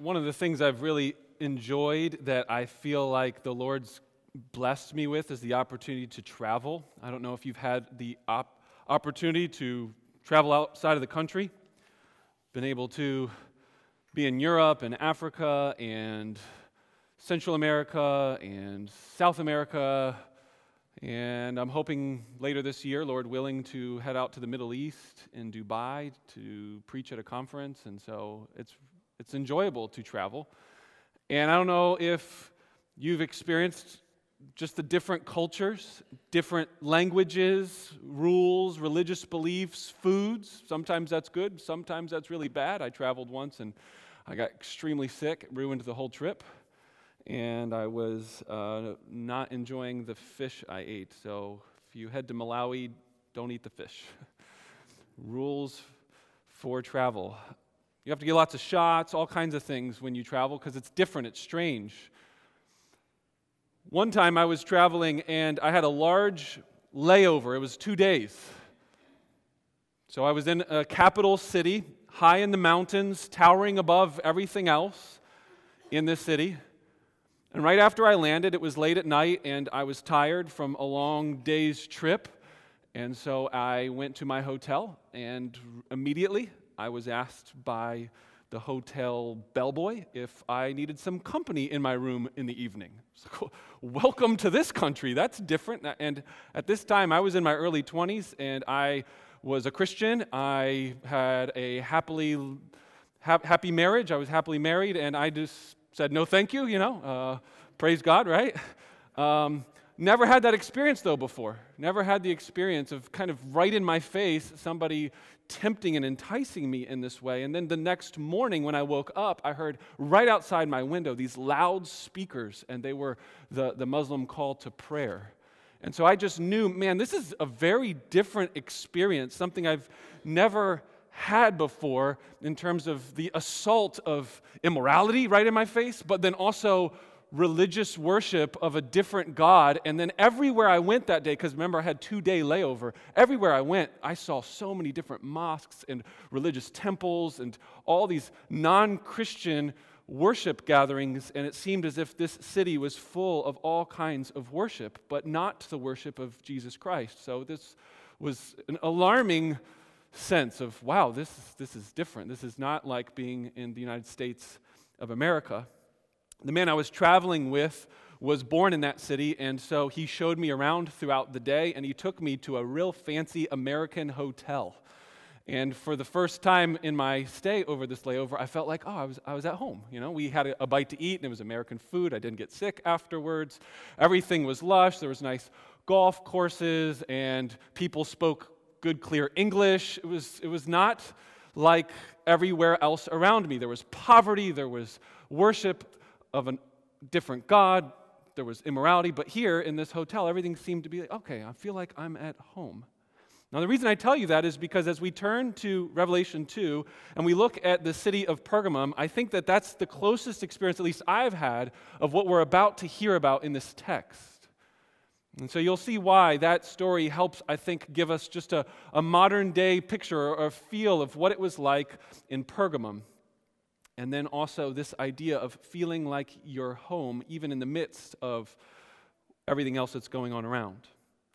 one of the things I've really enjoyed that I feel like the Lord's blessed me with is the opportunity to travel. I don't know if you've had the op- opportunity to travel outside of the country, been able to be in Europe and Africa and Central America and South America. And I'm hoping later this year, Lord willing, to head out to the Middle East in Dubai to preach at a conference. And so it's, it's enjoyable to travel. And I don't know if you've experienced just the different cultures, different languages, rules, religious beliefs, foods. Sometimes that's good, sometimes that's really bad. I traveled once and I got extremely sick, ruined the whole trip, and I was uh, not enjoying the fish I ate. So if you head to Malawi, don't eat the fish. Rules for travel. You have to get lots of shots, all kinds of things when you travel because it's different, it's strange. One time I was traveling and I had a large layover. It was two days. So I was in a capital city, high in the mountains, towering above everything else in this city. And right after I landed, it was late at night and I was tired from a long day's trip. And so I went to my hotel and immediately I was asked by the hotel bellboy if I needed some company in my room in the evening. So, welcome to this country. That's different. And at this time, I was in my early 20s and I was a Christian. I had a happily ha- happy marriage. I was happily married, and I just said no, thank you. You know, uh, praise God, right? Um, never had that experience though before. Never had the experience of kind of right in my face somebody tempting and enticing me in this way. And then the next morning when I woke up, I heard right outside my window these loud speakers, and they were the, the Muslim call to prayer. And so I just knew, man, this is a very different experience, something I've never had before in terms of the assault of immorality right in my face, but then also religious worship of a different God. And then everywhere I went that day, because remember I had two day layover, everywhere I went, I saw so many different mosques and religious temples and all these non Christian worship gatherings. And it seemed as if this city was full of all kinds of worship, but not the worship of Jesus Christ. So this was an alarming sense of wow, this, this is different. This is not like being in the United States of America. The man I was traveling with was born in that city, and so he showed me around throughout the day, and he took me to a real fancy American hotel. And for the first time in my stay over this layover, I felt like, oh, I was, I was at home. You know, we had a, a bite to eat, and it was American food. I didn't get sick afterwards. Everything was lush. There was nice golf courses, and people spoke good, clear English. It was, it was not like everywhere else around me. There was poverty, there was worship, of a different God, there was immorality, but here in this hotel, everything seemed to be like, okay, I feel like I'm at home. Now, the reason I tell you that is because as we turn to Revelation 2 and we look at the city of Pergamum, I think that that's the closest experience, at least I've had, of what we're about to hear about in this text. And so you'll see why that story helps, I think, give us just a, a modern day picture or a feel of what it was like in Pergamum. And then also this idea of feeling like you're home, even in the midst of everything else that's going on around.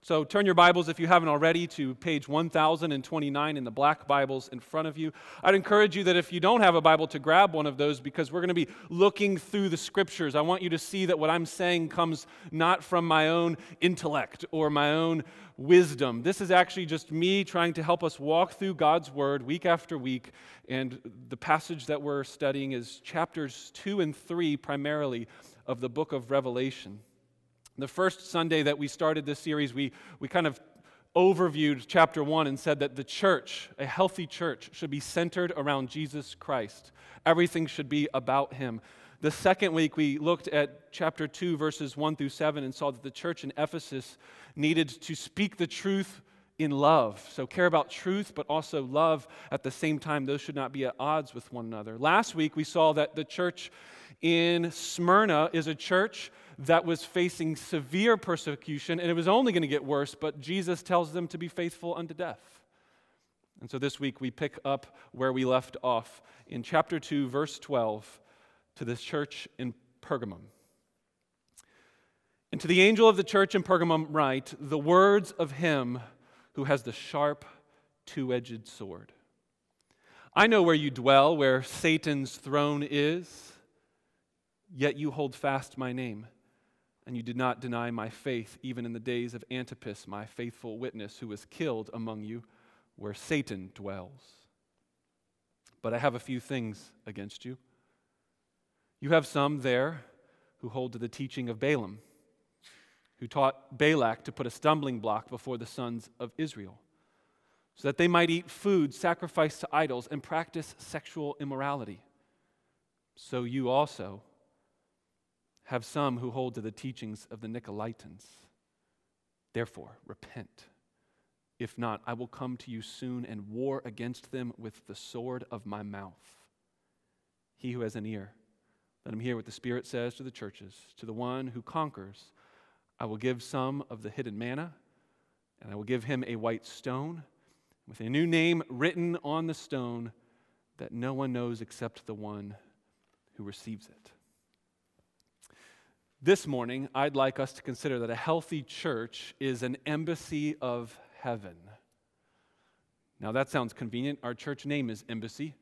So turn your Bibles, if you haven't already, to page 1029 in the black Bibles in front of you. I'd encourage you that if you don't have a Bible, to grab one of those because we're going to be looking through the scriptures. I want you to see that what I'm saying comes not from my own intellect or my own wisdom. This is actually just me trying to help us walk through God's Word week after week. And the passage that we're studying is chapters 2 and 3 primarily of the book of Revelation. The first Sunday that we started this series, we, we kind of overviewed chapter one and said that the church, a healthy church, should be centered around Jesus Christ. Everything should be about him. The second week, we looked at chapter 2, verses 1 through 7, and saw that the church in Ephesus needed to speak the truth in love. So, care about truth, but also love at the same time. Those should not be at odds with one another. Last week, we saw that the church in Smyrna is a church that was facing severe persecution, and it was only going to get worse, but Jesus tells them to be faithful unto death. And so this week we pick up where we left off in chapter 2, verse 12. to this church in Pergamum. And to the angel of the church in Pergamum, write the words of him who has the sharp, two edged sword. I know where you dwell, where Satan's throne is, yet you hold fast my name, and you did not deny my faith, even in the days of Antipas, my faithful witness, who was killed among you, where Satan dwells. But I have a few things against you. You have some there who hold to the teaching of Balaam, who taught Balak to put a stumbling block before the sons of Israel, so that they might eat food sacrificed to idols and practice sexual immorality. So you also have some who hold to the teachings of the Nicolaitans. Therefore, repent. If not, I will come to you soon and war against them with the sword of my mouth. He who has an ear, let him hear what the Spirit says to the churches. To the one who conquers, I will give some of the hidden manna, and I will give him a white stone with a new name written on the stone that no one knows except the one who receives it. This morning, I'd like us to consider that a healthy church is an embassy of heaven. Now, that sounds convenient. Our church name is Embassy.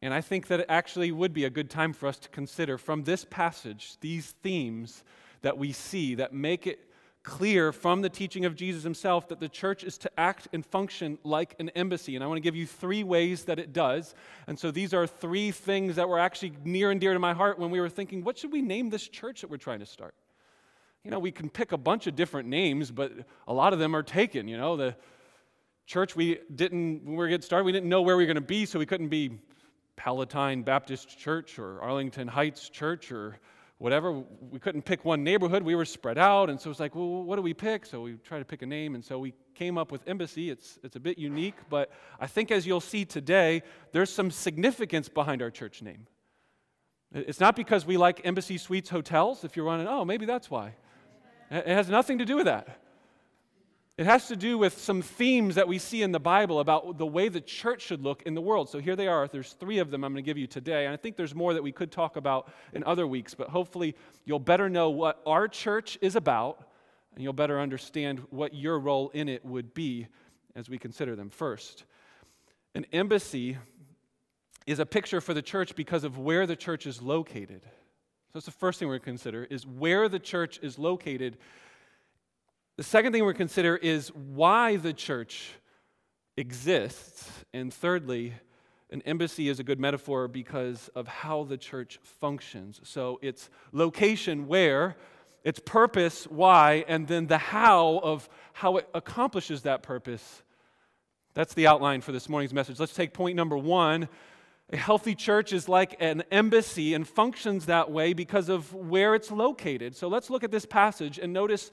And I think that it actually would be a good time for us to consider from this passage these themes that we see that make it clear from the teaching of Jesus himself that the church is to act and function like an embassy. And I want to give you three ways that it does. And so these are three things that were actually near and dear to my heart when we were thinking, what should we name this church that we're trying to start? You know, we can pick a bunch of different names, but a lot of them are taken. You know, the church we didn't, when we were getting started, we didn't know where we were going to be, so we couldn't be Palatine Baptist Church or Arlington Heights Church or whatever. We couldn't pick one neighborhood. We were spread out. And so it's like, well, what do we pick? So we tried to pick a name. And so we came up with Embassy. It's, it's a bit unique, but I think as you'll see today, there's some significance behind our church name. It's not because we like Embassy Suites hotels. If you're running, oh, maybe that's why. It has nothing to do with that. It has to do with some themes that we see in the Bible about the way the church should look in the world. So here they are. There's three of them I'm going to give you today. And I think there's more that we could talk about in other weeks, but hopefully you'll better know what our church is about and you'll better understand what your role in it would be as we consider them. First, an embassy is a picture for the church because of where the church is located. So that's the first thing we're going to consider is where the church is located the second thing we're consider is why the church exists. And thirdly, an embassy is a good metaphor because of how the church functions. So its location where, its purpose why, and then the how of how it accomplishes that purpose. That's the outline for this morning's message. Let's take point number one a healthy church is like an embassy and functions that way because of where it's located. So let's look at this passage and notice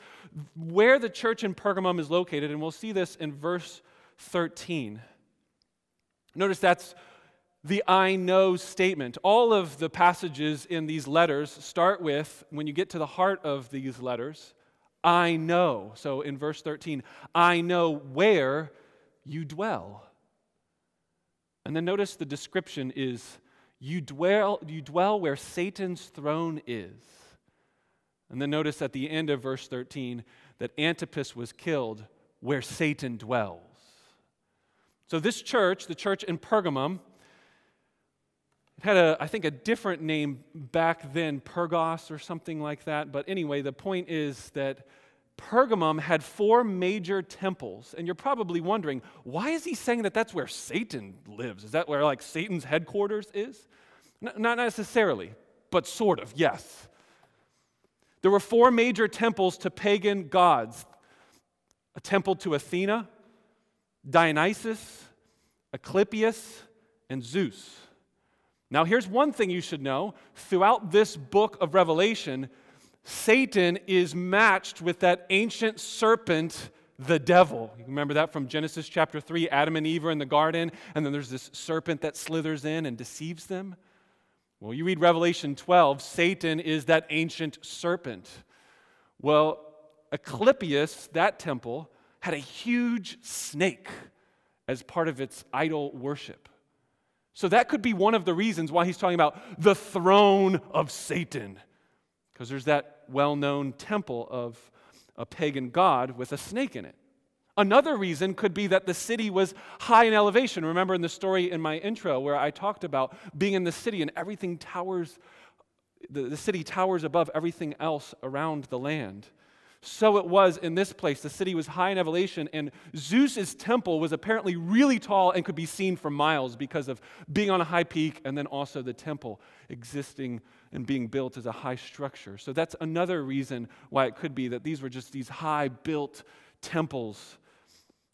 where the church in Pergamum is located, and we'll see this in verse 13. Notice that's the I know statement. All of the passages in these letters start with, when you get to the heart of these letters, I know. So in verse 13, I know where you dwell. And then notice the description is you dwell, you dwell where Satan's throne is. And then notice at the end of verse 13 that Antipas was killed where Satan dwells. So this church, the church in Pergamum, it had a, I think, a different name back then, Pergos or something like that. But anyway, the point is that Pergamum had four major temples. And you're probably wondering, why is he saying that that's where Satan lives? Is that where like Satan's headquarters is? N- not necessarily, but sort of, yes. There were four major temples to pagan gods a temple to Athena, Dionysus, Asclepius, and Zeus. Now, here's one thing you should know throughout this book of Revelation, Satan is matched with that ancient serpent, the devil. You remember that from Genesis chapter 3 Adam and Eve are in the garden, and then there's this serpent that slithers in and deceives them. Well, you read Revelation 12, Satan is that ancient serpent. Well, Asclepius, that temple, had a huge snake as part of its idol worship. So that could be one of the reasons why he's talking about the throne of Satan, because there's that well known temple of a pagan god with a snake in it. Another reason could be that the city was high in elevation. Remember in the story in my intro where I talked about being in the city and everything towers, the, the city towers above everything else around the land. So it was in this place. The city was high in elevation, and Zeus's temple was apparently really tall and could be seen for miles because of being on a high peak and then also the temple existing and being built as a high structure. So that's another reason why it could be that these were just these high built temples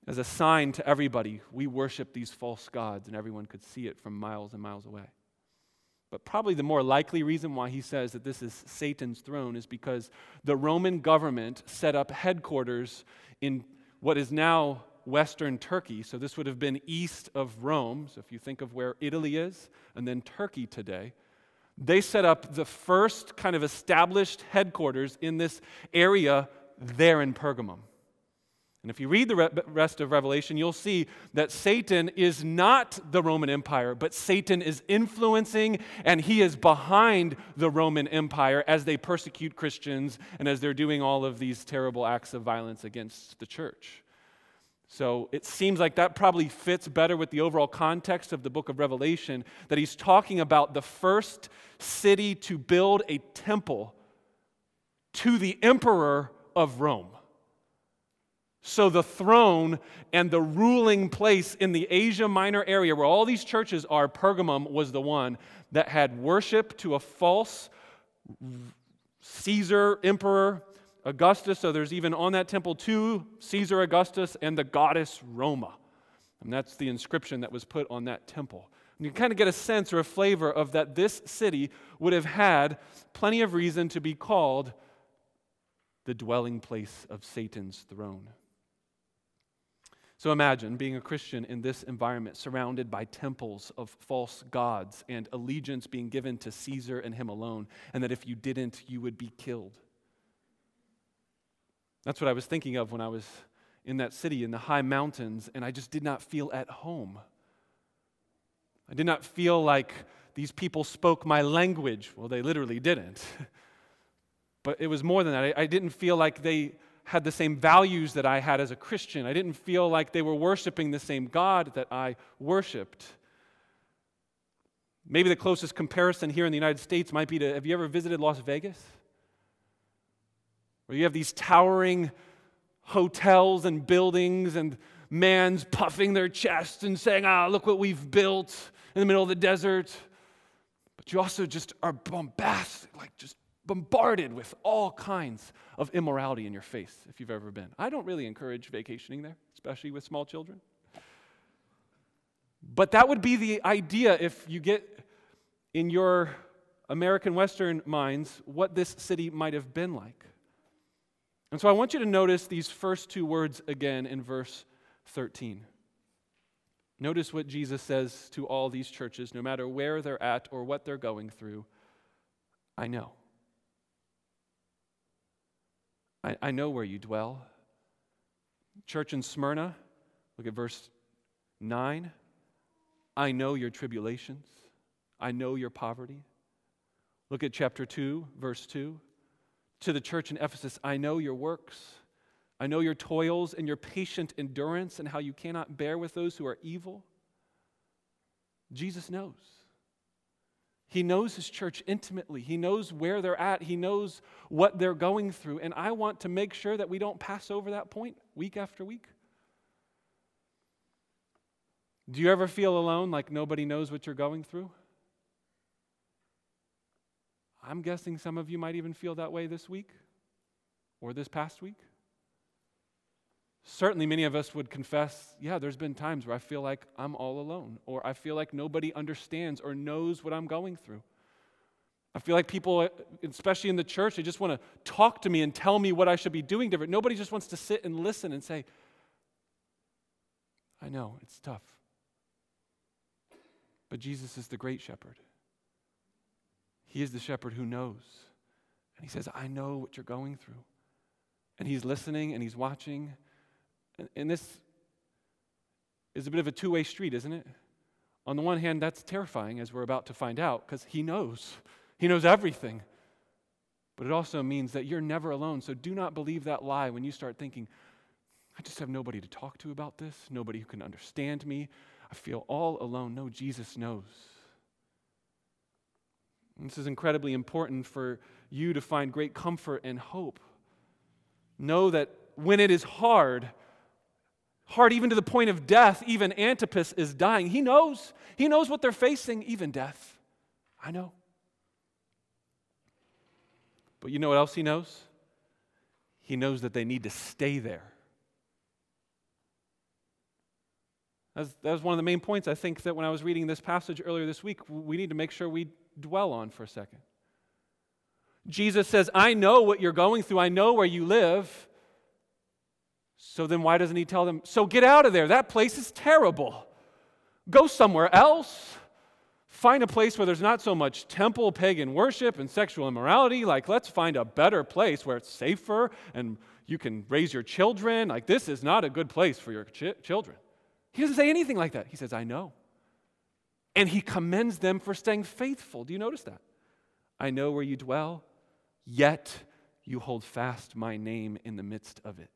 as a sign to everybody we worship these false gods, and everyone could see it from miles and miles away. But probably the more likely reason why he says that this is Satan's throne is because the Roman government set up headquarters in what is now Western Turkey. So this would have been east of Rome. So if you think of where Italy is and then Turkey today, they set up the first kind of established headquarters in this area there in Pergamum. And if you read the rest of Revelation, you'll see that Satan is not the Roman Empire, but Satan is influencing and he is behind the Roman Empire as they persecute Christians and as they're doing all of these terrible acts of violence against the church. So it seems like that probably fits better with the overall context of the book of Revelation that he's talking about the first city to build a temple to the emperor of Rome. So, the throne and the ruling place in the Asia Minor area where all these churches are, Pergamum was the one that had worship to a false Caesar, emperor, Augustus. So, there's even on that temple to Caesar Augustus and the goddess Roma. And that's the inscription that was put on that temple. And you kind of get a sense or a flavor of that this city would have had plenty of reason to be called the dwelling place of Satan's throne. So imagine being a Christian in this environment, surrounded by temples of false gods and allegiance being given to Caesar and him alone, and that if you didn't, you would be killed. That's what I was thinking of when I was in that city in the high mountains, and I just did not feel at home. I did not feel like these people spoke my language. Well, they literally didn't. but it was more than that. I, I didn't feel like they had the same values that I had as a Christian. I didn't feel like they were worshiping the same God that I worshiped. Maybe the closest comparison here in the United States might be to have you ever visited Las Vegas? Where you have these towering hotels and buildings and man's puffing their chest and saying, ah, look what we've built in the middle of the desert. But you also just are bombastic, like just bombarded with all kinds of immorality in your face if you've ever been. I don't really encourage vacationing there, especially with small children. But that would be the idea if you get in your American Western minds what this city might have been like. And so I want you to notice these first two words again in verse 13. Notice what Jesus says to all these churches, no matter where they're at or what they're going through. I know. I, I know where you dwell. Church in Smyrna, look at verse 9. I know your tribulations, I know your poverty. Look at chapter 2, verse 2. To the church in Ephesus, I know your works. I know your toils and your patient endurance and how you cannot bear with those who are evil. Jesus knows. He knows his church intimately. He knows where they're at. He knows what they're going through. And I want to make sure that we don't pass over that point week after week. Do you ever feel alone like nobody knows what you're going through? I'm guessing some of you might even feel that way this week or this past week. Certainly, many of us would confess, yeah, there's been times where I feel like I'm all alone, or I feel like nobody understands or knows what I'm going through. I feel like people, especially in the church, they just want to talk to me and tell me what I should be doing different. Nobody just wants to sit and listen and say, I know, it's tough. But Jesus is the great shepherd. He is the shepherd who knows. And he says, I know what you're going through. And he's listening and he's watching and this is a bit of a two way street, isn't it? On the one hand, that's terrifying, as we're about to find out, because He knows. He knows everything. But it also means that you're never alone. So do not believe that lie when you start thinking, I just have nobody to talk to about this, nobody who can understand me. I feel all alone. No, Jesus knows. And this is incredibly important for you to find great comfort and hope. Know that when it is hard, hard even to the point of death, even Antipas is dying. He knows. He knows what they're facing, even death. I know. But you know what else he knows? He knows that they need to stay there. That was one of the main points I think that when I was reading this passage earlier this week, we need to make sure we dwell on for a second. Jesus says, I know what you're going through, I know where you live. So then why doesn't he tell them, so get out of there? That place is terrible. Go somewhere else. Find a place where there's not so much temple pagan worship and sexual immorality. Like, let's find a better place where it's safer and you can raise your children. Like, this is not a good place for your ch- children. He doesn't say anything like that. He says, I know. And he commends them for staying faithful. Do you notice that? I know where you dwell, yet you hold fast my name in the midst of it.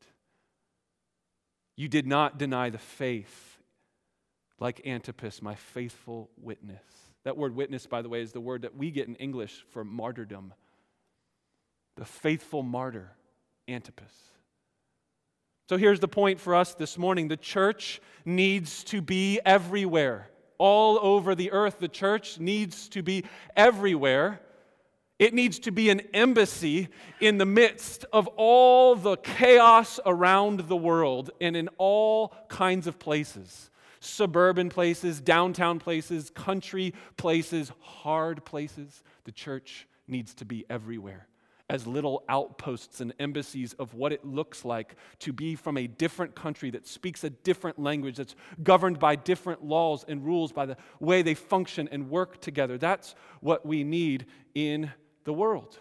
You did not deny the faith like Antipas, my faithful witness. That word witness, by the way, is the word that we get in English for martyrdom. The faithful martyr, Antipas. So here's the point for us this morning the church needs to be everywhere all over the earth. The church needs to be everywhere. It needs to be an embassy in the midst of all the chaos around the world and in all kinds of places suburban places, downtown places, country places, hard places. The church needs to be everywhere as little outposts and embassies of what it looks like to be from a different country that speaks a different language, that's governed by different laws and rules, by the way they function and work together. That's what we need in the world.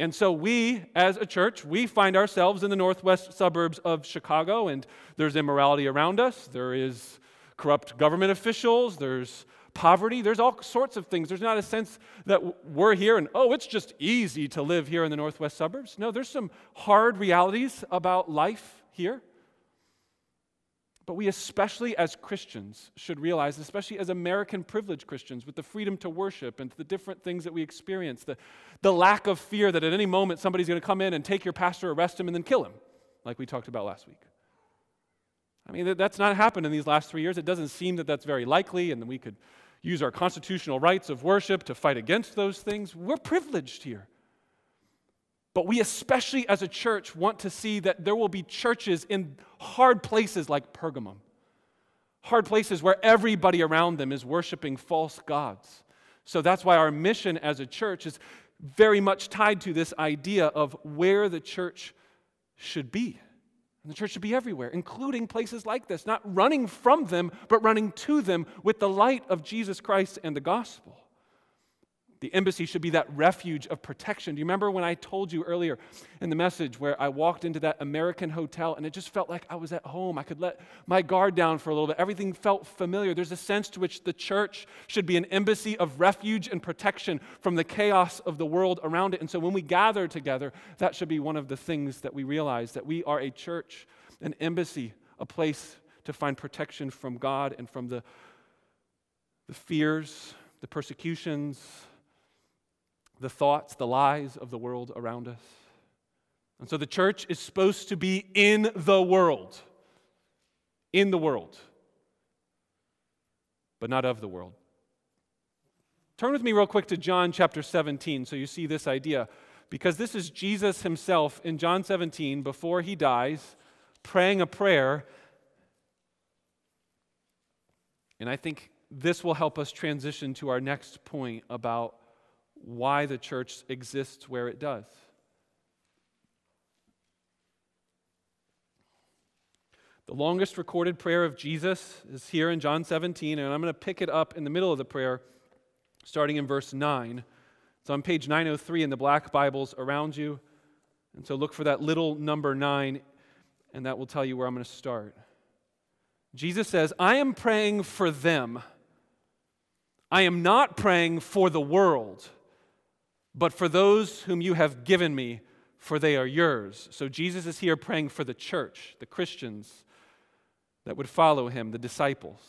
And so we, as a church, we find ourselves in the northwest suburbs of Chicago, and there's immorality around us. There is corrupt government officials. There's poverty. There's all sorts of things. There's not a sense that we're here and, oh, it's just easy to live here in the northwest suburbs. No, there's some hard realities about life here. But we, especially as Christians, should realize, especially as American privileged Christians, with the freedom to worship and the different things that we experience, the, the lack of fear that at any moment somebody's going to come in and take your pastor, arrest him, and then kill him, like we talked about last week. I mean, that's not happened in these last three years. It doesn't seem that that's very likely, and we could use our constitutional rights of worship to fight against those things. We're privileged here. But we, especially as a church, want to see that there will be churches in hard places like Pergamum, hard places where everybody around them is worshiping false gods. So that's why our mission as a church is very much tied to this idea of where the church should be. And the church should be everywhere, including places like this, not running from them, but running to them with the light of Jesus Christ and the gospel. The embassy should be that refuge of protection. Do you remember when I told you earlier in the message where I walked into that American hotel and it just felt like I was at home? I could let my guard down for a little bit. Everything felt familiar. There's a sense to which the church should be an embassy of refuge and protection from the chaos of the world around it. And so when we gather together, that should be one of the things that we realize that we are a church, an embassy, a place to find protection from God and from the, the fears, the persecutions, the thoughts, the lies of the world around us. And so the church is supposed to be in the world, in the world, but not of the world. Turn with me real quick to John chapter 17 so you see this idea. Because this is Jesus himself in John 17 before he dies, praying a prayer. And I think this will help us transition to our next point about why the church exists where it does. The longest recorded prayer of Jesus is here in John 17, and I'm going to pick it up in the middle of the prayer, starting in verse 9. It's on page 903 in the black Bibles around you. And so look for that little number 9, and that will tell you where I'm going to start. Jesus says, I am praying for them. I am not praying for the world, but for those whom you have given me, for they are yours. So Jesus is here praying for the church, the Christians that would follow him, the disciples.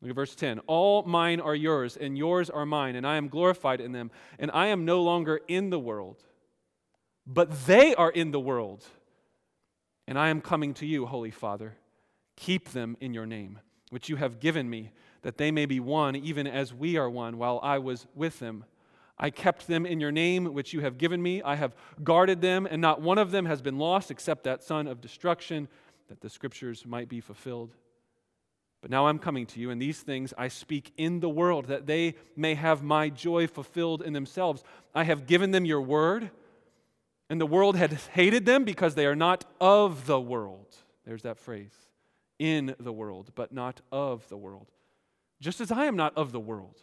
Look at verse 10. All mine are yours, and yours are mine, and I am glorified in them. And I am no longer in the world, but they are in the world. And I am coming to you, Holy Father. Keep them in your name, which you have given me, that they may be one, even as we are one, while I was with them. I kept them in your name, which you have given me. I have guarded them, and not one of them has been lost except that son of destruction, that the scriptures might be fulfilled. But now I'm coming to you, and these things I speak in the world, that they may have my joy fulfilled in themselves. I have given them your word, and the world had hated them because they are not of the world. There's that phrase in the world, but not of the world. Just as I am not of the world.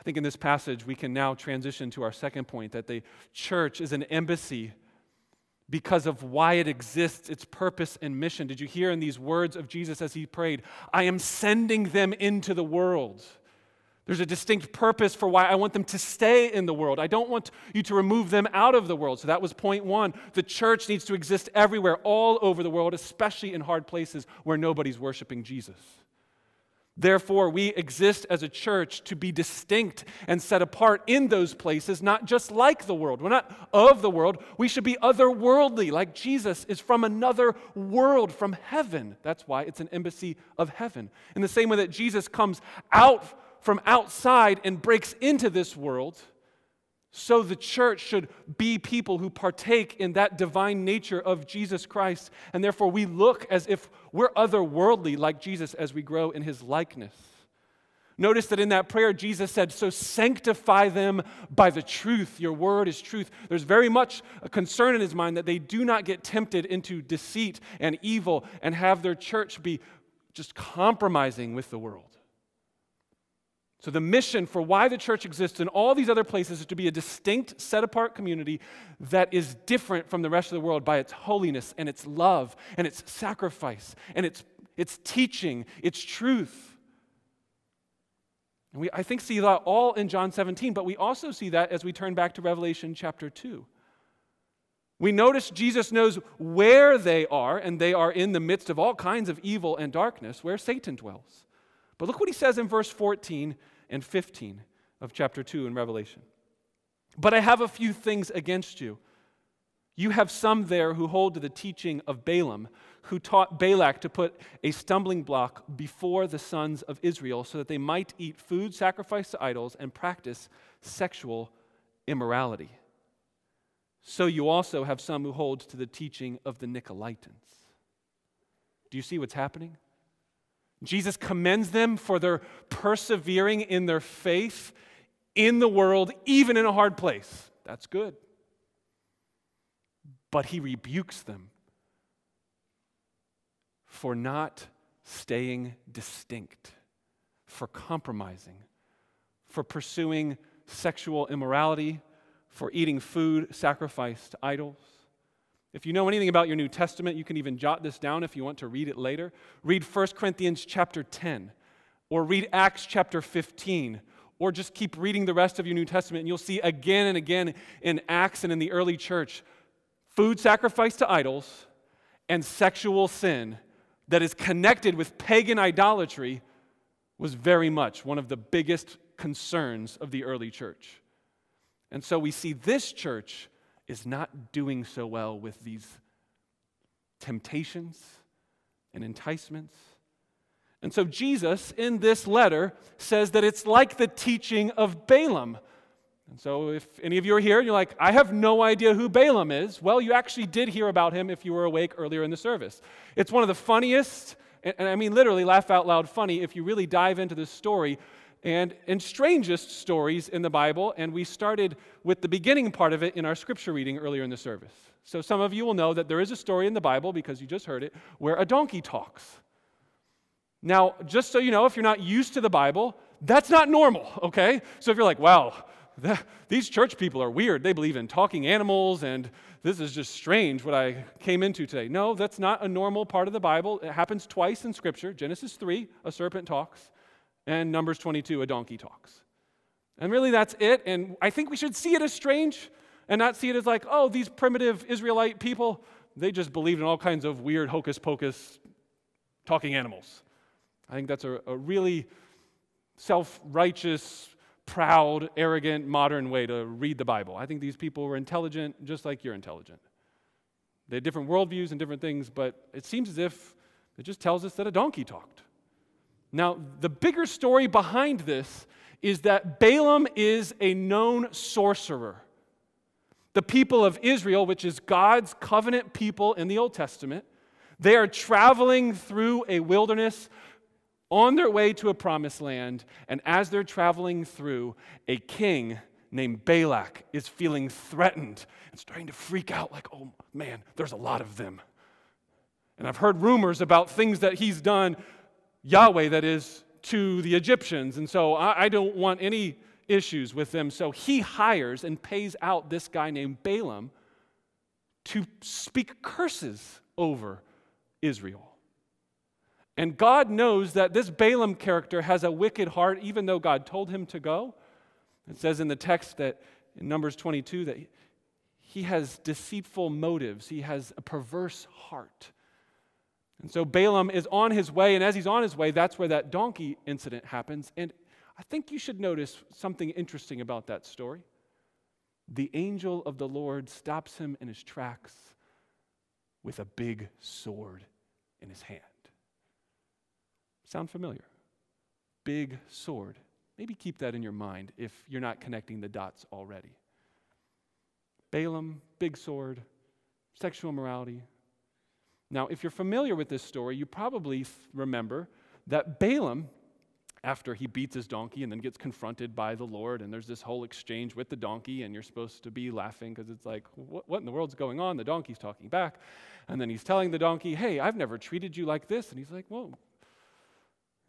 I think in this passage, we can now transition to our second point that the church is an embassy because of why it exists, its purpose and mission. Did you hear in these words of Jesus as he prayed, I am sending them into the world? There's a distinct purpose for why I want them to stay in the world. I don't want you to remove them out of the world. So that was point one. The church needs to exist everywhere, all over the world, especially in hard places where nobody's worshiping Jesus. Therefore, we exist as a church to be distinct and set apart in those places, not just like the world. We're not of the world. We should be otherworldly, like Jesus is from another world, from heaven. That's why it's an embassy of heaven. In the same way that Jesus comes out from outside and breaks into this world, so the church should be people who partake in that divine nature of Jesus Christ. And therefore, we look as if we're otherworldly like Jesus as we grow in his likeness. Notice that in that prayer, Jesus said, So sanctify them by the truth. Your word is truth. There's very much a concern in his mind that they do not get tempted into deceit and evil and have their church be just compromising with the world. So, the mission for why the church exists in all these other places is to be a distinct, set apart community that is different from the rest of the world by its holiness and its love and its sacrifice and its, its teaching, its truth. And we, I think, see that all in John 17, but we also see that as we turn back to Revelation chapter 2. We notice Jesus knows where they are, and they are in the midst of all kinds of evil and darkness, where Satan dwells. But look what he says in verse 14 and 15 of chapter 2 in Revelation. But I have a few things against you. You have some there who hold to the teaching of Balaam, who taught Balak to put a stumbling block before the sons of Israel so that they might eat food sacrificed to idols and practice sexual immorality. So you also have some who hold to the teaching of the Nicolaitans. Do you see what's happening? Jesus commends them for their persevering in their faith in the world, even in a hard place. That's good. But he rebukes them for not staying distinct, for compromising, for pursuing sexual immorality, for eating food sacrificed to idols. If you know anything about your New Testament, you can even jot this down if you want to read it later. Read 1 Corinthians chapter 10, or read Acts chapter 15, or just keep reading the rest of your New Testament, and you'll see again and again in Acts and in the early church food sacrifice to idols and sexual sin that is connected with pagan idolatry was very much one of the biggest concerns of the early church. And so we see this church is not doing so well with these temptations and enticements. And so Jesus, in this letter, says that it's like the teaching of Balaam. And so, if any of you are here and you're like, I have no idea who Balaam is, well, you actually did hear about him if you were awake earlier in the service. It's one of the funniest, and I mean literally laugh out loud funny, if you really dive into this story, and, and strangest stories in the Bible, and we started with the beginning part of it in our scripture reading earlier in the service. So some of you will know that there is a story in the Bible, because you just heard it, where a donkey talks. Now, just so you know, if you're not used to the Bible, that's not normal, okay? So if you're like, wow, these church people are weird. They believe in talking animals, and this is just strange what I came into today. No, that's not a normal part of the Bible. It happens twice in Scripture Genesis 3, a serpent talks, and Numbers 22, a donkey talks. And really, that's it. And I think we should see it as strange and not see it as like, oh, these primitive Israelite people, they just believed in all kinds of weird hocus pocus talking animals. I think that's a, a really self righteous, proud, arrogant, modern way to read the Bible. I think these people were intelligent just like you're intelligent. They had different worldviews and different things, but it seems as if it just tells us that a donkey talked. Now, the bigger story behind this is that Balaam is a known sorcerer. The people of Israel, which is God's covenant people in the Old Testament, they are traveling through a wilderness on their way to a promised land, and as they're traveling through, a king named Balak is feeling threatened and starting to freak out like, oh man, there's a lot of them. And I've heard rumors about things that he's done, Yahweh, that is, to the Egyptians. And so I, I don't want any issues with them. So he hires and pays out this guy named Balaam to speak curses over Israel. And God knows that this Balaam character has a wicked heart, even though God told him to go. It says in the text that in Numbers 22 that he has deceitful motives, he has a perverse heart. And so Balaam is on his way, and as he's on his way, that's where that donkey incident happens. And I think you should notice something interesting about that story. The angel of the Lord stops him in his tracks with a big sword in his hand. Sound familiar? Big sword. Maybe keep that in your mind if you're not connecting the dots already. Balaam, big sword, sexual morality. Now, if you're familiar with this story, you probably remember that Balaam, after he beats his donkey and then gets confronted by the Lord, and there's this whole exchange with the donkey, and you're supposed to be laughing because it's like, what, what in the world's going on? The donkey's talking back. And then he's telling the donkey, hey, I've never treated you like this. And he's like, whoa.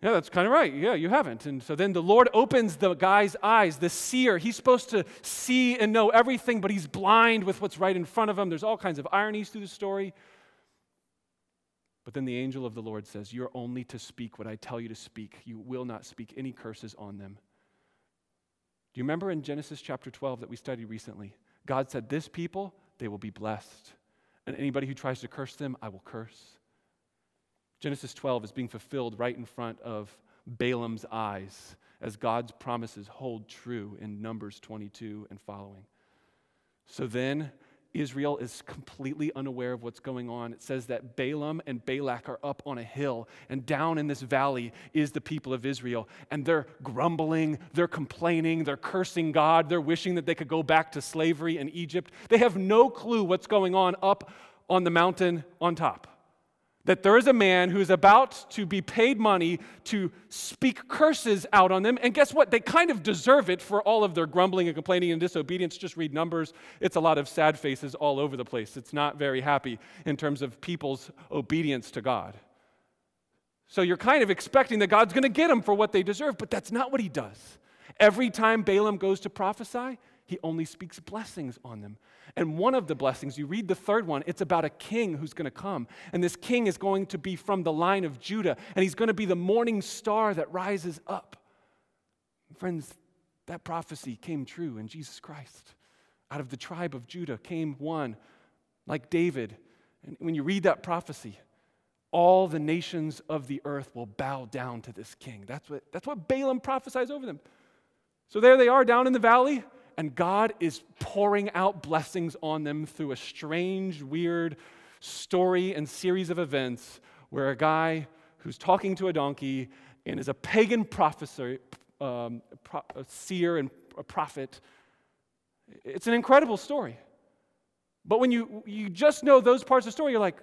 yeah, that's kind of right. Yeah, you haven't. And so then the Lord opens the guy's eyes, the seer. He's supposed to see and know everything, but he's blind with what's right in front of him. There's all kinds of ironies through the story. But then the angel of the Lord says, You're only to speak what I tell you to speak. You will not speak any curses on them. Do you remember in Genesis chapter 12 that we studied recently? God said, This people, they will be blessed. And anybody who tries to curse them, I will curse. Genesis 12 is being fulfilled right in front of Balaam's eyes as God's promises hold true in Numbers 22 and following. So then, Israel is completely unaware of what's going on. It says that Balaam and Balak are up on a hill, and down in this valley is the people of Israel. And they're grumbling, they're complaining, they're cursing God, they're wishing that they could go back to slavery in Egypt. They have no clue what's going on up on the mountain on top that there is a man who's about to be paid money to speak curses out on them. And guess what? They kind of deserve it for all of their grumbling and complaining and disobedience. Just read Numbers. It's a lot of sad faces all over the place. It's not very happy in terms of people's obedience to God. So you're kind of expecting that God's going to get them for what they deserve, but that's not what he does. Every time Balaam goes to prophesy, he only speaks blessings on them. And one of the blessings, you read the third one, it's about a king who's going to come. And this king is going to be from the line of Judah, and he's going to be the morning star that rises up. Friends, that prophecy came true in Jesus Christ. Out of the tribe of Judah came one like David. And when you read that prophecy, all the nations of the earth will bow down to this king. That's what, that's what Balaam prophesies over them. So there they are down in the valley and God is pouring out blessings on them through a strange, weird story and series of events where a guy who's talking to a donkey and is a pagan prophecy, um, pro- a seer and a prophet. It's an incredible story. But when you, you just know those parts of the story, you're like,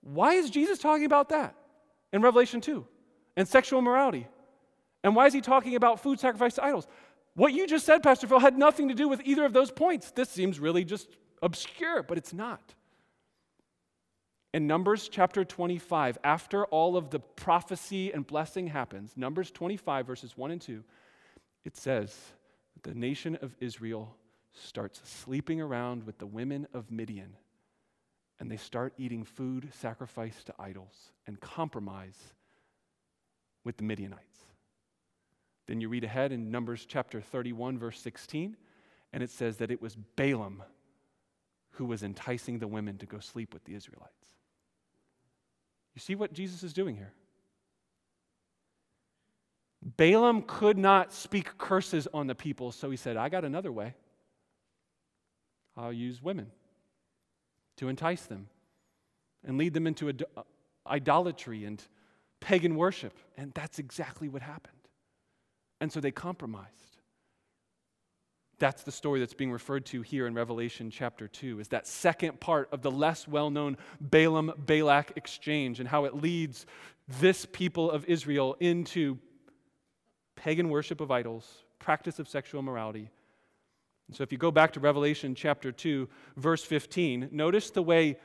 why is Jesus talking about that in Revelation 2? And sexual morality And why is he talking about food sacrificed to idols? What you just said, Pastor Phil, had nothing to do with either of those points. This seems really just obscure, but it's not. In Numbers chapter 25, after all of the prophecy and blessing happens, Numbers 25, verses 1 and 2, it says the nation of Israel starts sleeping around with the women of Midian, and they start eating food sacrificed to idols and compromise with the Midianites. Then you read ahead in Numbers chapter 31, verse 16, and it says that it was Balaam who was enticing the women to go sleep with the Israelites. You see what Jesus is doing here? Balaam could not speak curses on the people, so he said, I got another way. I'll use women to entice them and lead them into idolatry and pagan worship. And that's exactly what happened. And so they compromised. That's the story that's being referred to here in Revelation chapter 2, is that second part of the less well known Balaam Balak exchange and how it leads this people of Israel into pagan worship of idols, practice of sexual immorality. And so if you go back to Revelation chapter 2, verse 15, notice the way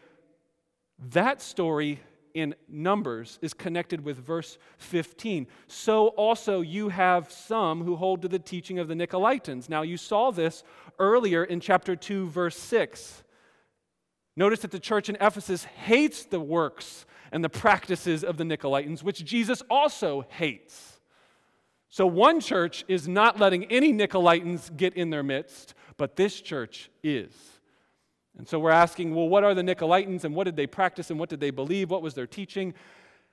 that story in Numbers is connected with verse 15. So also you have some who hold to the teaching of the Nicolaitans. Now you saw this earlier in chapter 2, verse 6. Notice that the church in Ephesus hates the works and the practices of the Nicolaitans, which Jesus also hates. So one church is not letting any Nicolaitans get in their midst, but this church is. And so we're asking, well, what are the Nicolaitans and what did they practice and what did they believe? What was their teaching?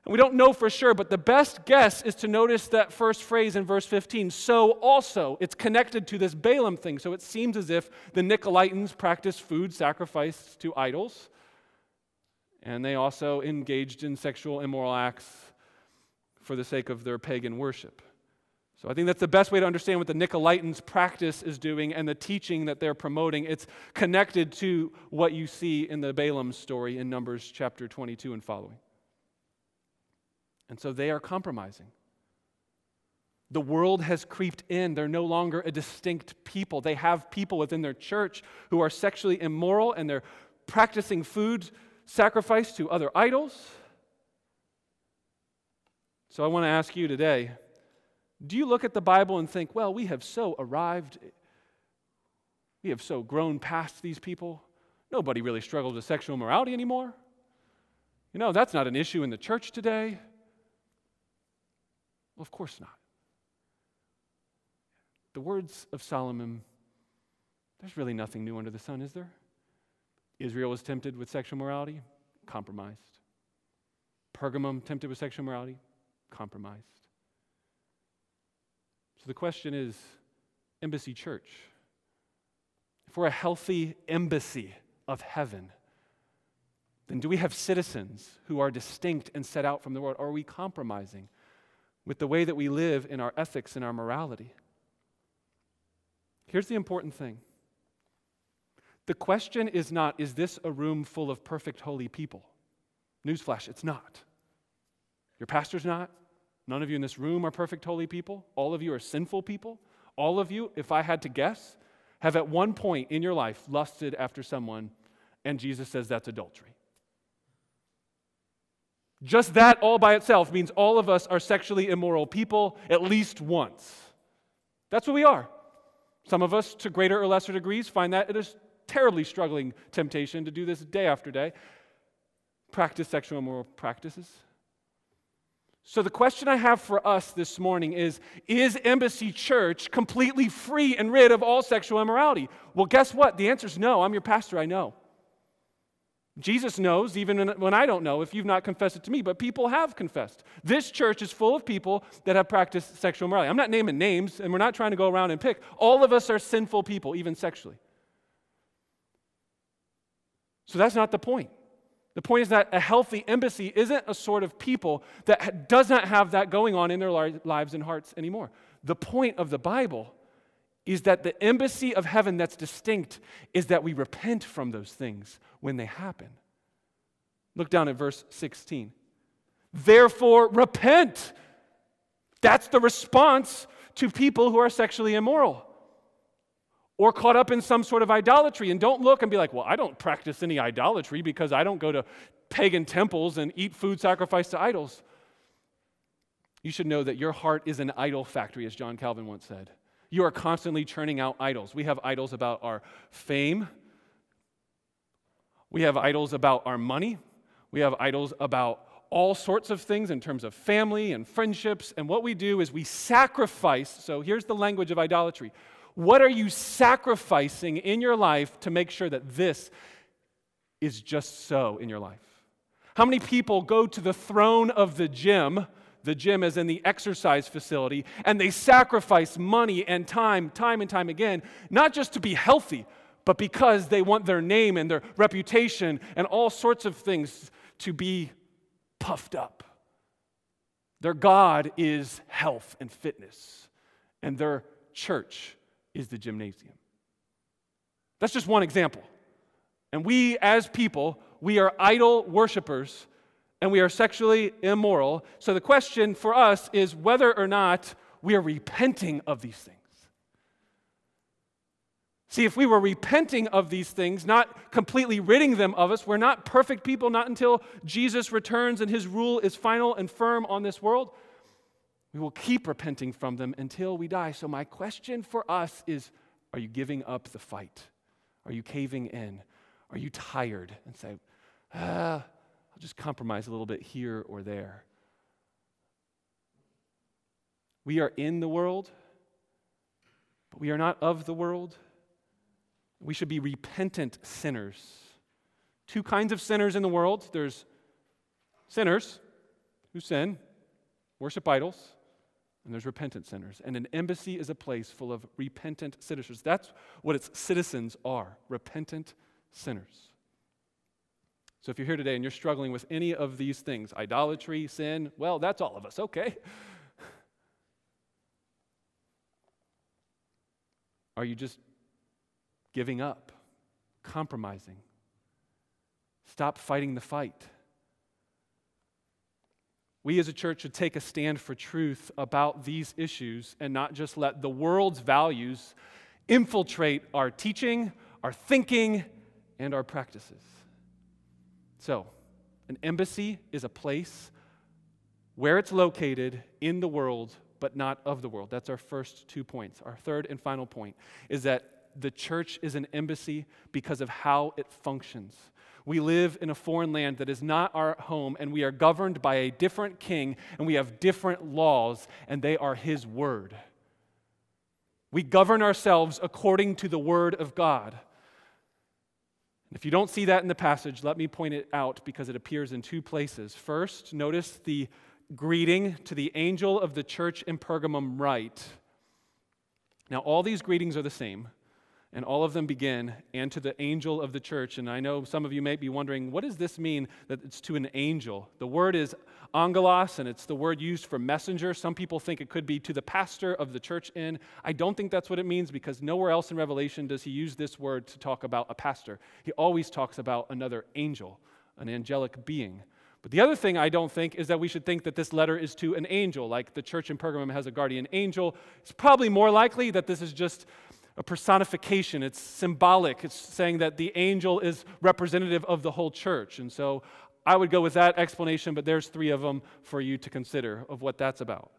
And we don't know for sure, but the best guess is to notice that first phrase in verse 15. So also, it's connected to this Balaam thing. So it seems as if the Nicolaitans practiced food sacrificed to idols, and they also engaged in sexual immoral acts for the sake of their pagan worship. So I think that's the best way to understand what the Nicolaitans' practice is doing and the teaching that they're promoting. It's connected to what you see in the Balaam story in Numbers chapter 22 and following. And so they are compromising. The world has creeped in. They're no longer a distinct people. They have people within their church who are sexually immoral and they're practicing food sacrifice to other idols. So I want to ask you today do you look at the Bible and think, well, we have so arrived, we have so grown past these people? Nobody really struggles with sexual morality anymore. You know, that's not an issue in the church today. Well, of course not. The words of Solomon, there's really nothing new under the sun, is there? Israel was tempted with sexual morality, compromised. Pergamum tempted with sexual morality, compromised. So the question is Embassy Church, if we're a healthy embassy of heaven, then do we have citizens who are distinct and set out from the world? Or are we compromising with the way that we live in our ethics and our morality? Here's the important thing the question is not, is this a room full of perfect, holy people? Newsflash, it's not. Your pastor's not. None of you in this room are perfect, holy people. All of you are sinful people. All of you, if I had to guess, have at one point in your life lusted after someone, and Jesus says that's adultery. Just that all by itself means all of us are sexually immoral people at least once. That's what we are. Some of us, to greater or lesser degrees, find that it is terribly struggling temptation to do this day after day. Practice sexual immoral practices. So, the question I have for us this morning is Is Embassy Church completely free and rid of all sexual immorality? Well, guess what? The answer is no. I'm your pastor, I know. Jesus knows, even when I don't know, if you've not confessed it to me, but people have confessed. This church is full of people that have practiced sexual immorality. I'm not naming names, and we're not trying to go around and pick. All of us are sinful people, even sexually. So, that's not the point. The point is that a healthy embassy isn't a sort of people that does not have that going on in their lives and hearts anymore. The point of the Bible is that the embassy of heaven that's distinct is that we repent from those things when they happen. Look down at verse 16. Therefore, repent. That's the response to people who are sexually immoral or caught up in some sort of idolatry. And don't look and be like, well, I don't practice any idolatry because I don't go to pagan temples and eat food sacrificed to idols. You should know that your heart is an idol factory, as John Calvin once said. You are constantly churning out idols. We have idols about our fame, we have idols about our money, we have idols about all sorts of things in terms of family and friendships. And what we do is we sacrifice. So here's the language of idolatry. What are you sacrificing in your life to make sure that this is just so in your life? How many people go to the throne of the gym? The gym is in the exercise facility, and they sacrifice money and time, time and time again, not just to be healthy, but because they want their name and their reputation and all sorts of things to be puffed up. Their God is health and fitness, and their church is the gymnasium. That's just one example. And we, as people, we are idol worshippers and we are sexually immoral. So the question for us is whether or not we are repenting of these things. See, if we were repenting of these things, not completely ridding them of us, we're not perfect people, not until Jesus returns and his rule is final and firm on this world. We will keep repenting from them until we die. So, my question for us is Are you giving up the fight? Are you caving in? Are you tired and say, ah, I'll just compromise a little bit here or there? We are in the world, but we are not of the world. We should be repentant sinners. Two kinds of sinners in the world there's sinners who sin, worship idols, and there's repentant sinners. And an embassy is a place full of repentant citizens. That's what its citizens are repentant sinners. So if you're here today and you're struggling with any of these things idolatry, sin well, that's all of us, okay. Are you just giving up, compromising. Stop fighting the fight. We as a church should take a stand for truth about these issues and not just let the world's values infiltrate our teaching, our thinking, and our practices. So, an embassy is a place where it's located in the world, but not of the world. That's our first two points. Our third and final point is that the church is an embassy because of how it functions. We live in a foreign land that is not our home, and we are governed by a different king, and we have different laws, and they are his word. We govern ourselves according to the word of God. If you don't see that in the passage, let me point it out because it appears in two places. First, notice the greeting to the angel of the church in Pergamum write. Now, all these greetings are the same. And all of them begin, and to the angel of the church. And I know some of you may be wondering, what does this mean that it's to an angel? The word is angelos, and it's the word used for messenger. Some people think it could be to the pastor of the church in. I don't think that's what it means because nowhere else in Revelation does he use this word to talk about a pastor. He always talks about another angel, an angelic being. But the other thing I don't think is that we should think that this letter is to an angel, like the church in Pergamum has a guardian angel. It's probably more likely that this is just a personification. It's symbolic. It's saying that the angel is representative of the whole church. And so I would go with that explanation, but there's three of them for you to consider of what that's about.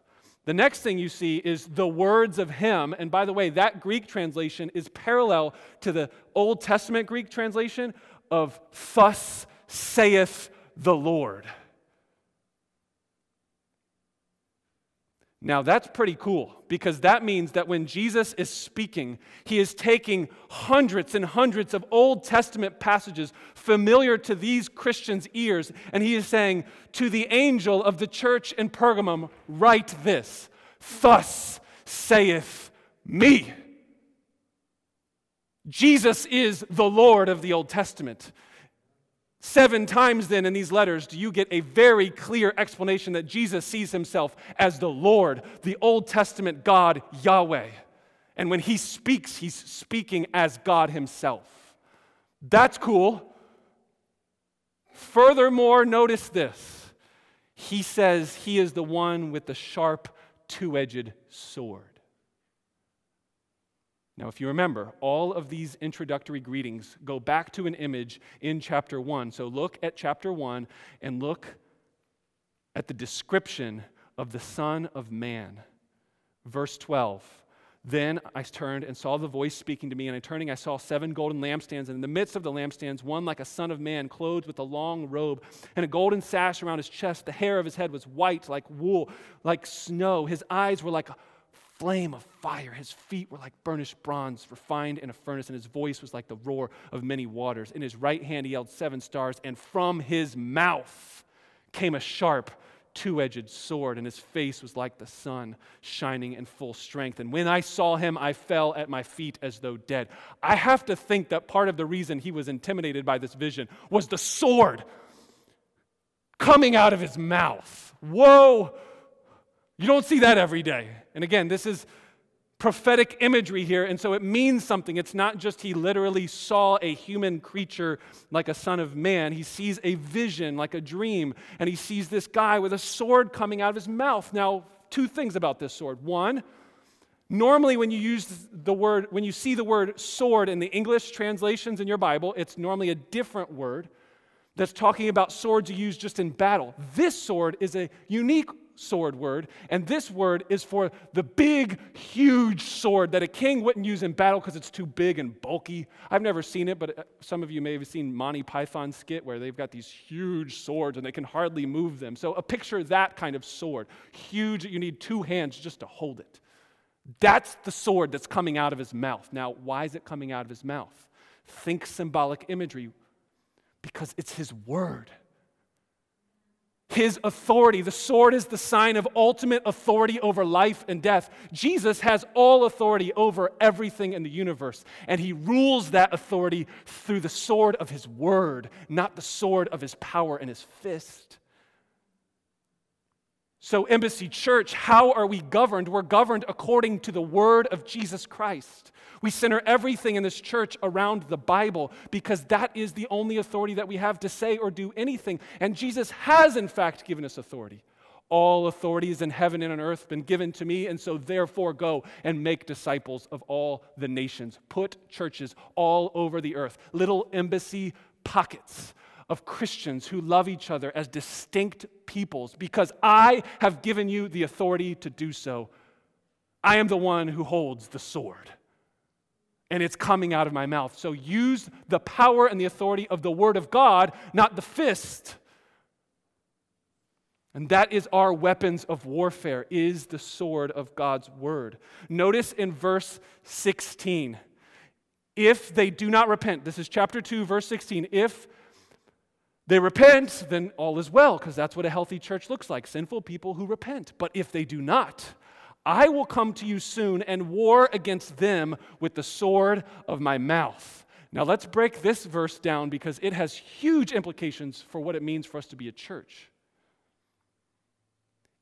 The next thing you see is the words of him. And by the way, that Greek translation is parallel to the Old Testament Greek translation of thus saith the Lord. Now, that's pretty cool because that means that when Jesus is speaking, he is taking hundreds and hundreds of Old Testament passages familiar to these Christians' ears, and he is saying, To the angel of the church in Pergamum, write this Thus saith me. Jesus is the Lord of the Old Testament. Seven times then in these letters do you get a very clear explanation that Jesus sees himself as the Lord, the Old Testament God, Yahweh. And when he speaks, he's speaking as God himself. That's cool. Furthermore, notice this. He says he is the one with the sharp, two edged sword. Now, if you remember, all of these introductory greetings go back to an image in chapter 1. So look at chapter 1 and look at the description of the Son of Man. Verse 12. Then I turned and saw the voice speaking to me, and I turning, I saw seven golden lampstands, and in the midst of the lampstands, one like a son of man, clothed with a long robe, and a golden sash around his chest. The hair of his head was white like wool, like snow. His eyes were like flame of fire. His feet were like burnished bronze, refined in a furnace, and his voice was like the roar of many waters. In his right hand he held seven stars, and from his mouth came a sharp, two edged sword, and his face was like the sun shining in full strength. And when I saw him, I fell at my feet as though dead. I have to think that part of the reason he was intimidated by this vision was the sword coming out of his mouth. Whoa! You don't see that every day. And again, this is prophetic imagery here, and so it means something. It's not just he literally saw a human creature like a son of man, he sees a vision like a dream, and he sees this guy with a sword coming out of his mouth. Now, two things about this sword. One, normally when you use the word, when you see the word sword in the English translations in your Bible, it's normally a different word that's talking about swords you use just in battle. This sword is a unique sword word, and this word is for the big, huge sword that a king wouldn't use in battle because it's too big and bulky. I've never seen it, but uh, some of you may have seen Monty Python skit where they've got these huge swords and they can hardly move them. So a picture of that kind of sword, huge, you need two hands just to hold it. That's the sword that's coming out of his mouth. Now, why is it coming out of his mouth? Think symbolic imagery because it's his word his authority. The sword is the sign of ultimate authority over life and death. Jesus has all authority over everything in the universe, and he rules that authority through the sword of his word, not the sword of his power and his fist. So, Embassy Church, how are we governed? We're governed according to the word of Jesus Christ. We center everything in this church around the Bible because that is the only authority that we have to say or do anything. And Jesus has, in fact, given us authority. All authorities in heaven and on earth been given to me, and so therefore go and make disciples of all the nations. Put churches all over the earth, little embassy pockets of Christians who love each other as distinct peoples because I have given you the authority to do so. I am the one who holds the sword and it's coming out of my mouth. So use the power and the authority of the Word of God, not the fist. And that is our weapons of warfare, is the sword of God's Word. Notice in verse 16, if they do not repent, this is chapter 2, verse 16, if they repent, then all is well, because that's what a healthy church looks like sinful people who repent. But if they do not, I will come to you soon and war against them with the sword of my mouth. Now, let's break this verse down because it has huge implications for what it means for us to be a church.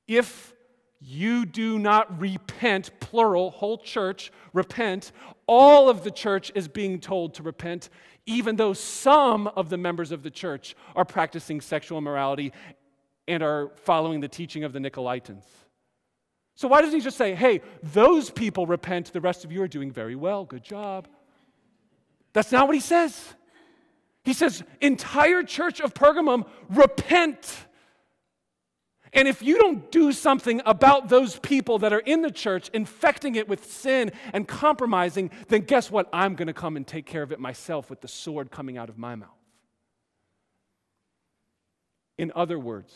If you do not repent, plural, whole church, repent, all of the church is being told to repent, even though some of the members of the church are practicing sexual immorality and are following the teaching of the Nicolaitans. So why doesn't he just say, hey, those people repent, the rest of you are doing very well, good job? That's not what he says. He says, entire church of Pergamum, repent. And if you don't do something about those people that are in the church, infecting it with sin and compromising, then guess what? I'm going to come and take care of it myself with the sword coming out of my mouth. In other words,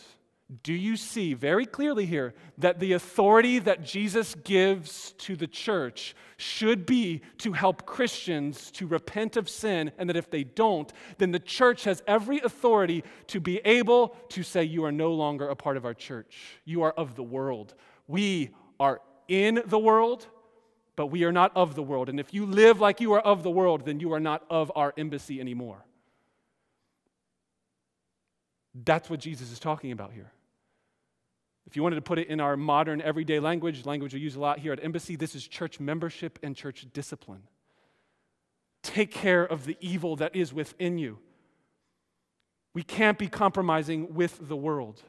do you see very clearly here that the authority that Jesus gives to the church should be to help Christians to repent of sin, and that if they don't, then the church has every authority to be able to say, You are no longer a part of our church. You are of the world. We are in the world, but we are not of the world. And if you live like you are of the world, then you are not of our embassy anymore. That's what Jesus is talking about here. If you wanted to put it in our modern everyday language, language we use a lot here at Embassy, this is church membership and church discipline. Take care of the evil that is within you. We can't be compromising with the world.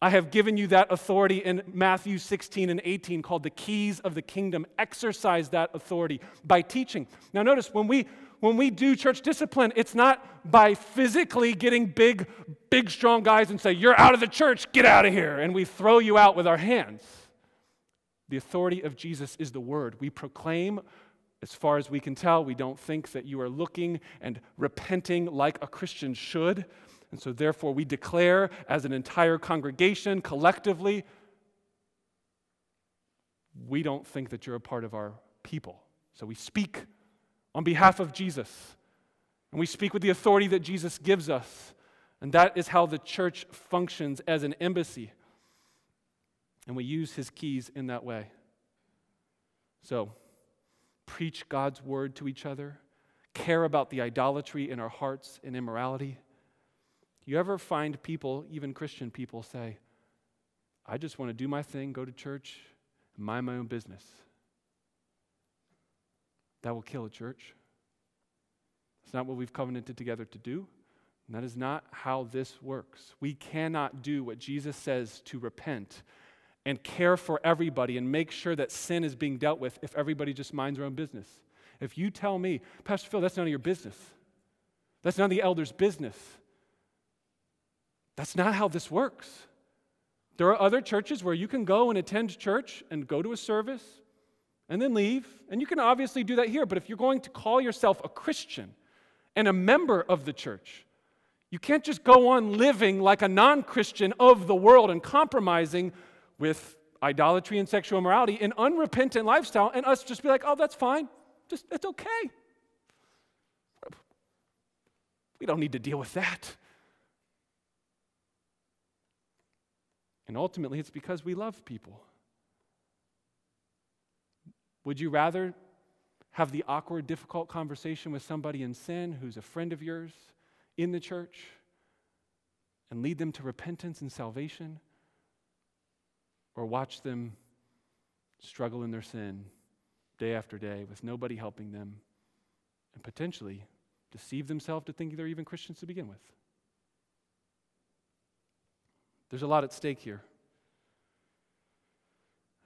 I have given you that authority in Matthew 16 and 18 called the keys of the kingdom. Exercise that authority by teaching. Now, notice when we when we do church discipline, it's not by physically getting big, big, strong guys and say, You're out of the church, get out of here, and we throw you out with our hands. The authority of Jesus is the word. We proclaim, as far as we can tell, we don't think that you are looking and repenting like a Christian should. And so, therefore, we declare as an entire congregation, collectively, we don't think that you're a part of our people. So we speak on behalf of Jesus. And we speak with the authority that Jesus gives us. And that is how the church functions as an embassy. And we use his keys in that way. So, preach God's word to each other, care about the idolatry in our hearts and immorality. You ever find people, even Christian people, say, I just want to do my thing, go to church, and mind my own business? That will kill a church. It's not what we've covenanted together to do. And that is not how this works. We cannot do what Jesus says to repent and care for everybody and make sure that sin is being dealt with if everybody just minds their own business. If you tell me, Pastor Phil, that's none of your business, that's none of the elders' business, that's not how this works. There are other churches where you can go and attend church and go to a service and then leave. And you can obviously do that here, but if you're going to call yourself a Christian and a member of the church, you can't just go on living like a non Christian of the world and compromising with idolatry and sexual immorality, an unrepentant lifestyle, and us just be like, oh, that's fine. Just, it's okay. We don't need to deal with that. And ultimately, it's because we love people. Would you rather have the awkward, difficult conversation with somebody in sin who's a friend of yours in the church and lead them to repentance and salvation? or watch them struggle in their sin day after day with nobody helping them and potentially deceive themselves to think they're even Christians to begin with. There's a lot at stake here.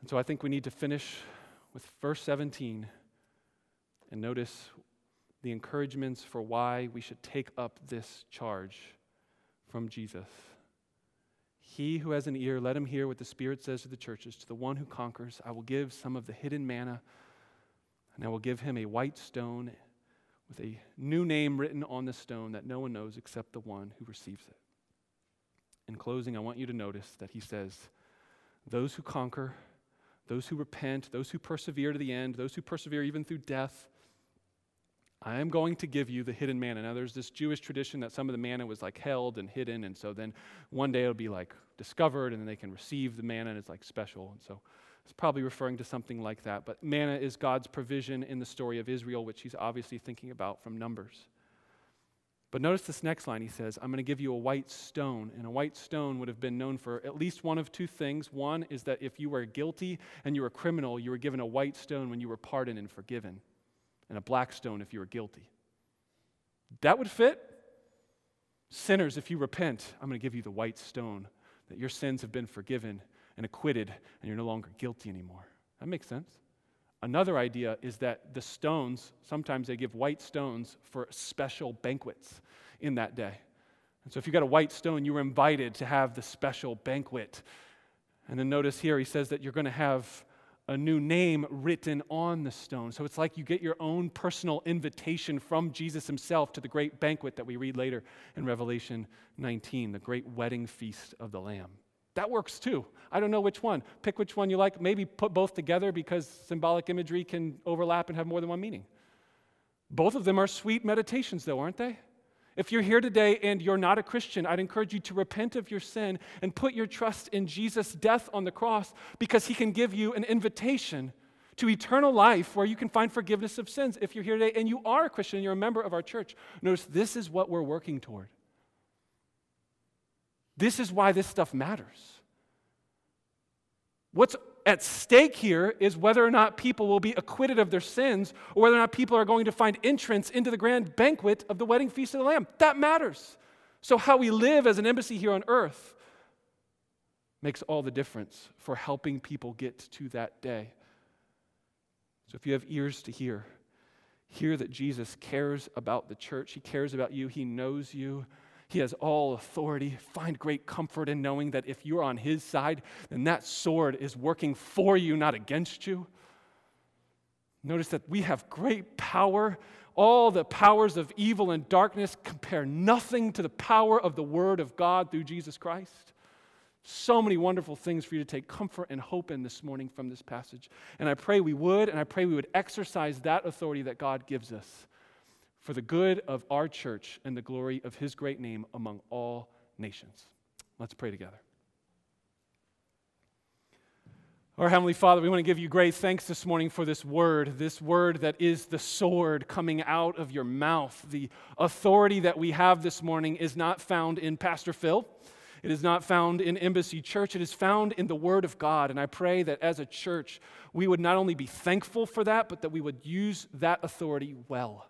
And so I think we need to finish with verse 17 and notice the encouragements for why we should take up this charge from Jesus. He who has an ear, let him hear what the Spirit says to the churches. To the one who conquers, I will give some of the hidden manna, and I will give him a white stone with a new name written on the stone that no one knows except the one who receives it. In closing, I want you to notice that he says, Those who conquer, those who repent, those who persevere to the end, those who persevere even through death, I am going to give you the hidden manna. Now, there's this Jewish tradition that some of the manna was like held and hidden, and so then one day it'll be like discovered, and then they can receive the manna, and it's like special. And so it's probably referring to something like that. But manna is God's provision in the story of Israel, which he's obviously thinking about from Numbers. But notice this next line. He says, I'm going to give you a white stone. And a white stone would have been known for at least one of two things. One is that if you were guilty and you were a criminal, you were given a white stone when you were pardoned and forgiven and a black stone if you were guilty. That would fit. Sinners, if you repent, I'm going to give you the white stone that your sins have been forgiven and acquitted and you're no longer guilty anymore. That makes sense. Another idea is that the stones, sometimes they give white stones for special banquets in that day. And so if you got a white stone, you were invited to have the special banquet. And then notice here, he says that you're going to have a new name written on the stone. So it's like you get your own personal invitation from Jesus himself to the great banquet that we read later in Revelation 19, the great wedding feast of the Lamb. That works too. I don't know which one. Pick which one you like. Maybe put both together because symbolic imagery can overlap and have more than one meaning. Both of them are sweet meditations, though, aren't they? If you're here today and you're not a Christian, I'd encourage you to repent of your sin and put your trust in Jesus' death on the cross because he can give you an invitation to eternal life where you can find forgiveness of sins. If you're here today and you are a Christian and you're a member of our church, notice this is what we're working toward. This is why this stuff matters. What's at stake here is whether or not people will be acquitted of their sins or whether or not people are going to find entrance into the grand banquet of the wedding feast of the Lamb. That matters. So, how we live as an embassy here on earth makes all the difference for helping people get to that day. So if you have ears to hear, hear that Jesus cares about the church. He cares about you, He knows you. He has all authority. Find great comfort in knowing that if you're on His side, then that sword is working for you, not against you. Notice that we have great power. All the powers of evil and darkness compare nothing to the power of the Word of God through Jesus Christ. So many wonderful things for you to take comfort and hope in this morning from this passage. And I pray we would, and I pray we would exercise that authority that God gives us for the good of our church and the glory of His great name among all nations. Let's pray together. Our Heavenly Father, we want to give you great thanks this morning for this word, this word that is the sword coming out of your mouth. The authority that we have this morning is not found in Pastor Phil. It is not found in Embassy Church. It is found in the Word of God. And I pray that as a church, we would not only be thankful for that, but that we would use that authority well.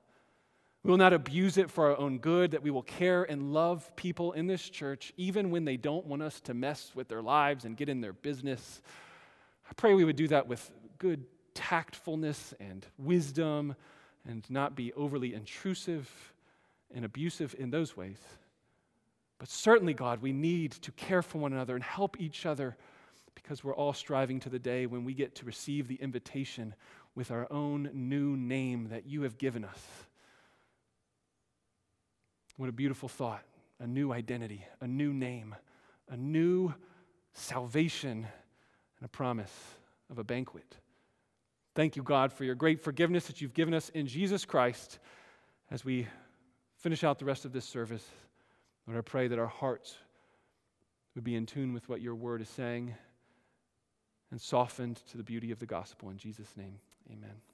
We will not abuse it for our own good, that we will care and love people in this church, even when they don't want us to mess with their lives and get in their business I pray we would do that with good tactfulness and wisdom and not be overly intrusive and abusive in those ways. But certainly, God, we need to care for one another and help each other because we're all striving to the day when we get to receive the invitation with our own new name that you have given us. What a beautiful thought. A new identity, a new name, a new salvation and a promise of a banquet. Thank you, God, for your great forgiveness that you've given us in Jesus Christ as we finish out the rest of this service. Lord, I pray that our hearts would be in tune with what your word is saying and softened to the beauty of the gospel. In Jesus' name, amen.